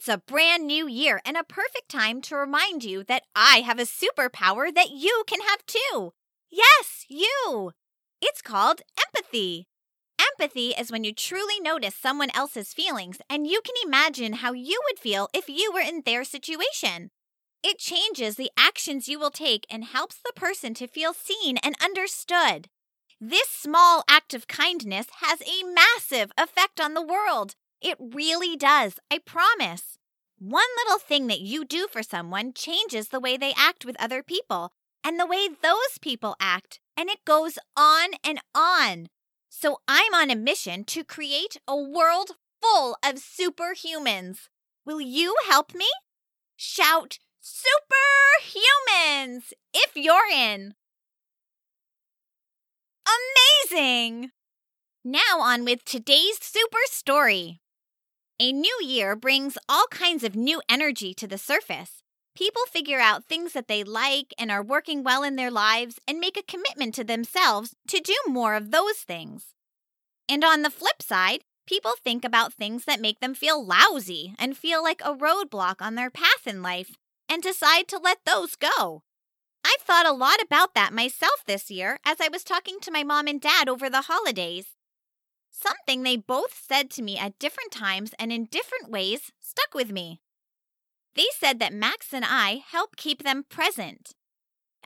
It's a brand new year and a perfect time to remind you that I have a superpower that you can have too. Yes, you. It's called empathy. Empathy is when you truly notice someone else's feelings and you can imagine how you would feel if you were in their situation. It changes the actions you will take and helps the person to feel seen and understood. This small act of kindness has a massive effect on the world. It really does, I promise. One little thing that you do for someone changes the way they act with other people and the way those people act, and it goes on and on. So I'm on a mission to create a world full of superhumans. Will you help me? Shout superhumans if you're in. Amazing! Now, on with today's super story. A new year brings all kinds of new energy to the surface. People figure out things that they like and are working well in their lives and make a commitment to themselves to do more of those things. And on the flip side, people think about things that make them feel lousy and feel like a roadblock on their path in life and decide to let those go. I've thought a lot about that myself this year as I was talking to my mom and dad over the holidays. Something they both said to me at different times and in different ways stuck with me. They said that Max and I help keep them present.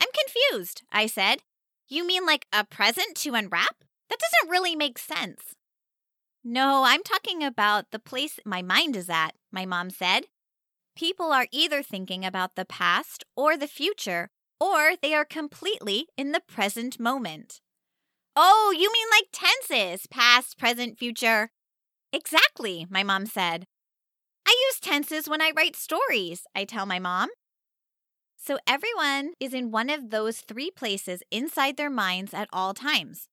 I'm confused, I said. You mean like a present to unwrap? That doesn't really make sense. No, I'm talking about the place my mind is at, my mom said. People are either thinking about the past or the future or they are completely in the present moment. Oh, you mean like tenses past, present, future? Exactly, my mom said. I use tenses when I write stories, I tell my mom. So everyone is in one of those three places inside their minds at all times.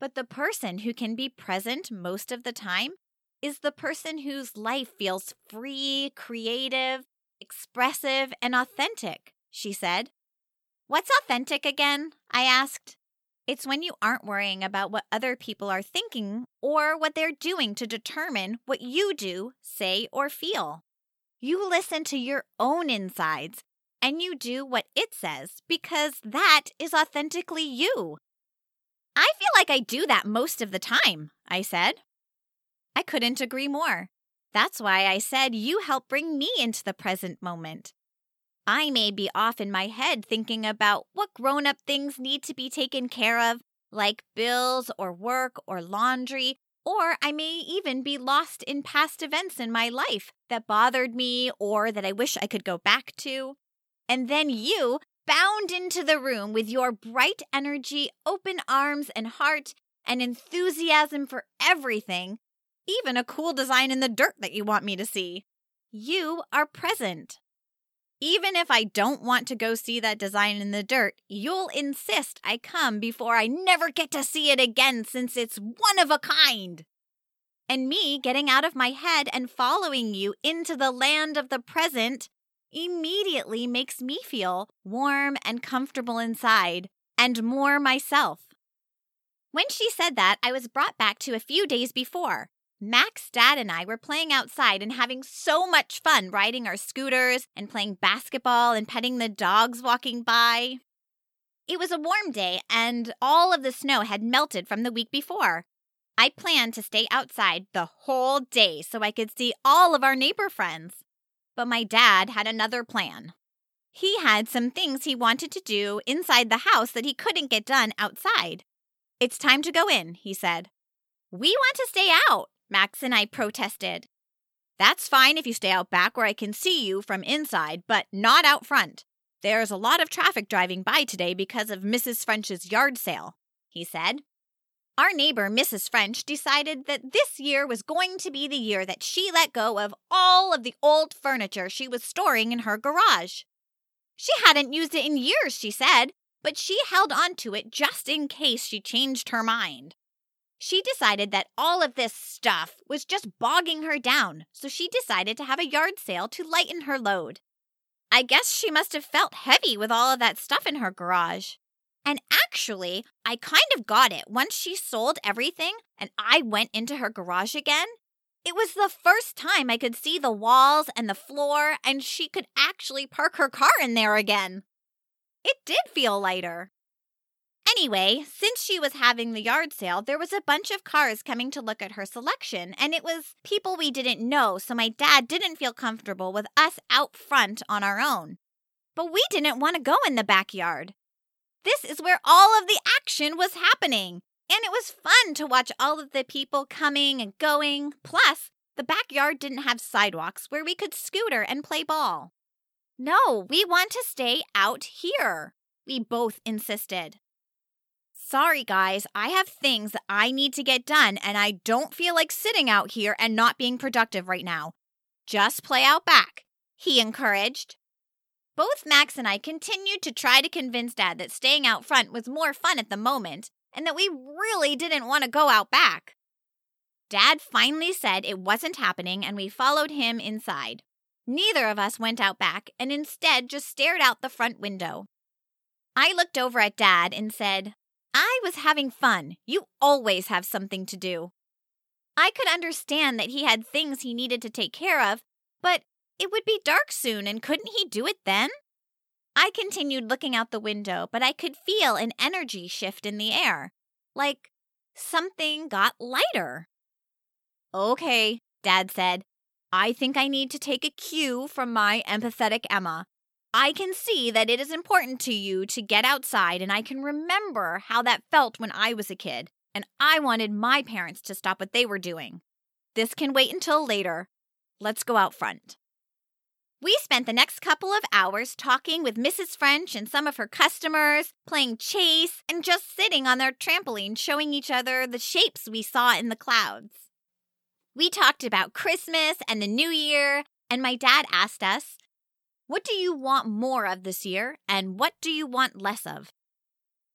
But the person who can be present most of the time is the person whose life feels free, creative, expressive, and authentic, she said. What's authentic again? I asked. It's when you aren't worrying about what other people are thinking or what they're doing to determine what you do, say, or feel. You listen to your own insides and you do what it says because that is authentically you. I feel like I do that most of the time, I said. I couldn't agree more. That's why I said you help bring me into the present moment. I may be off in my head thinking about what grown up things need to be taken care of, like bills or work or laundry, or I may even be lost in past events in my life that bothered me or that I wish I could go back to. And then you bound into the room with your bright energy, open arms and heart, and enthusiasm for everything, even a cool design in the dirt that you want me to see. You are present. Even if I don't want to go see that design in the dirt, you'll insist I come before I never get to see it again since it's one of a kind. And me getting out of my head and following you into the land of the present immediately makes me feel warm and comfortable inside and more myself. When she said that, I was brought back to a few days before. Max, Dad, and I were playing outside and having so much fun riding our scooters and playing basketball and petting the dogs walking by. It was a warm day and all of the snow had melted from the week before. I planned to stay outside the whole day so I could see all of our neighbor friends. But my dad had another plan. He had some things he wanted to do inside the house that he couldn't get done outside. It's time to go in, he said. We want to stay out, Max and I protested. That's fine if you stay out back where I can see you from inside, but not out front. There's a lot of traffic driving by today because of Mrs. French's yard sale, he said. Our neighbor, Mrs. French, decided that this year was going to be the year that she let go of all of the old furniture she was storing in her garage. She hadn't used it in years, she said, but she held on to it just in case she changed her mind. She decided that all of this stuff was just bogging her down, so she decided to have a yard sale to lighten her load. I guess she must have felt heavy with all of that stuff in her garage. And actually, I kind of got it once she sold everything and I went into her garage again. It was the first time I could see the walls and the floor, and she could actually park her car in there again. It did feel lighter. Anyway, since she was having the yard sale, there was a bunch of cars coming to look at her selection, and it was people we didn't know, so my dad didn't feel comfortable with us out front on our own. But we didn't want to go in the backyard. This is where all of the action was happening, and it was fun to watch all of the people coming and going. Plus, the backyard didn't have sidewalks where we could scooter and play ball. No, we want to stay out here, we both insisted. Sorry, guys, I have things that I need to get done, and I don't feel like sitting out here and not being productive right now. Just play out back, he encouraged. Both Max and I continued to try to convince Dad that staying out front was more fun at the moment and that we really didn't want to go out back. Dad finally said it wasn't happening, and we followed him inside. Neither of us went out back and instead just stared out the front window. I looked over at Dad and said, I was having fun. You always have something to do. I could understand that he had things he needed to take care of, but it would be dark soon, and couldn't he do it then? I continued looking out the window, but I could feel an energy shift in the air, like something got lighter. Okay, Dad said. I think I need to take a cue from my empathetic Emma. I can see that it is important to you to get outside, and I can remember how that felt when I was a kid, and I wanted my parents to stop what they were doing. This can wait until later. Let's go out front. We spent the next couple of hours talking with Mrs. French and some of her customers, playing chase, and just sitting on their trampoline showing each other the shapes we saw in the clouds. We talked about Christmas and the New Year, and my dad asked us what do you want more of this year, and what do you want less of?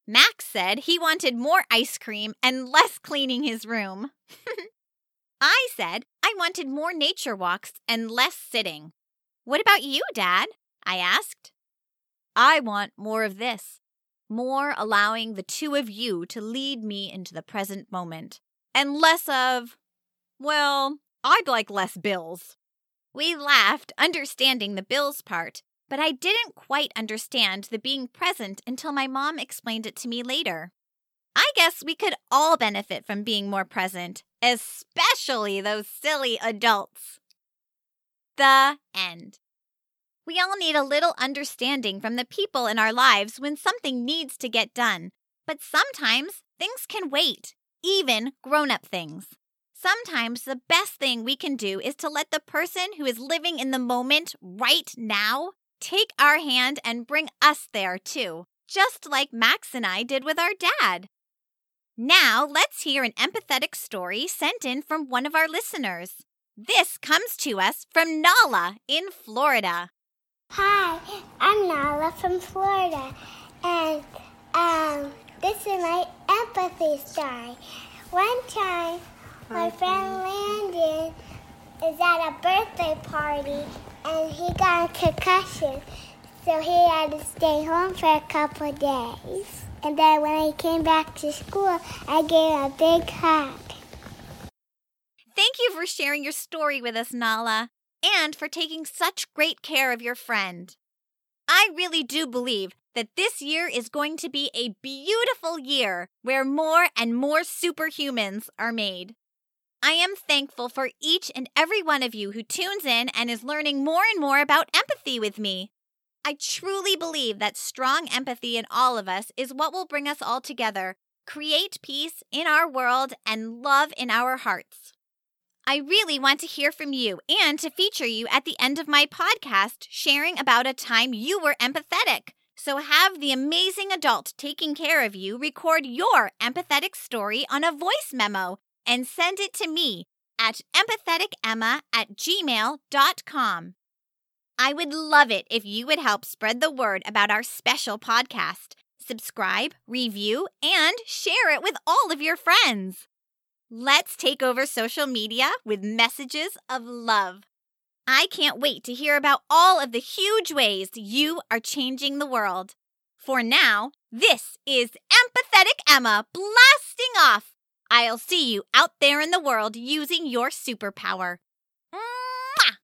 Max said he wanted more ice cream and less cleaning his room. I said I wanted more nature walks and less sitting. What about you, Dad? I asked. I want more of this. More allowing the two of you to lead me into the present moment. And less of, well, I'd like less bills. We laughed, understanding the bills part, but I didn't quite understand the being present until my mom explained it to me later. I guess we could all benefit from being more present, especially those silly adults. The end. We all need a little understanding from the people in our lives when something needs to get done, but sometimes things can wait, even grown up things. Sometimes the best thing we can do is to let the person who is living in the moment right now take our hand and bring us there too, just like Max and I did with our dad. Now, let's hear an empathetic story sent in from one of our listeners. This comes to us from Nala in Florida. Hi, I'm Nala from Florida, and um, this is my empathy story. One time, my friend Landon is at a birthday party and he got a concussion. So he had to stay home for a couple of days. And then when he came back to school, I gave him a big hug. Thank you for sharing your story with us, Nala, and for taking such great care of your friend. I really do believe that this year is going to be a beautiful year where more and more superhumans are made. I am thankful for each and every one of you who tunes in and is learning more and more about empathy with me. I truly believe that strong empathy in all of us is what will bring us all together, create peace in our world, and love in our hearts. I really want to hear from you and to feature you at the end of my podcast, sharing about a time you were empathetic. So, have the amazing adult taking care of you record your empathetic story on a voice memo and send it to me at empatheticemma at gmail.com. I would love it if you would help spread the word about our special podcast. Subscribe, review, and share it with all of your friends. Let's take over social media with messages of love. I can't wait to hear about all of the huge ways you are changing the world. For now, this is Empathetic Emma blasting off I'll see you out there in the world using your superpower. Mwah!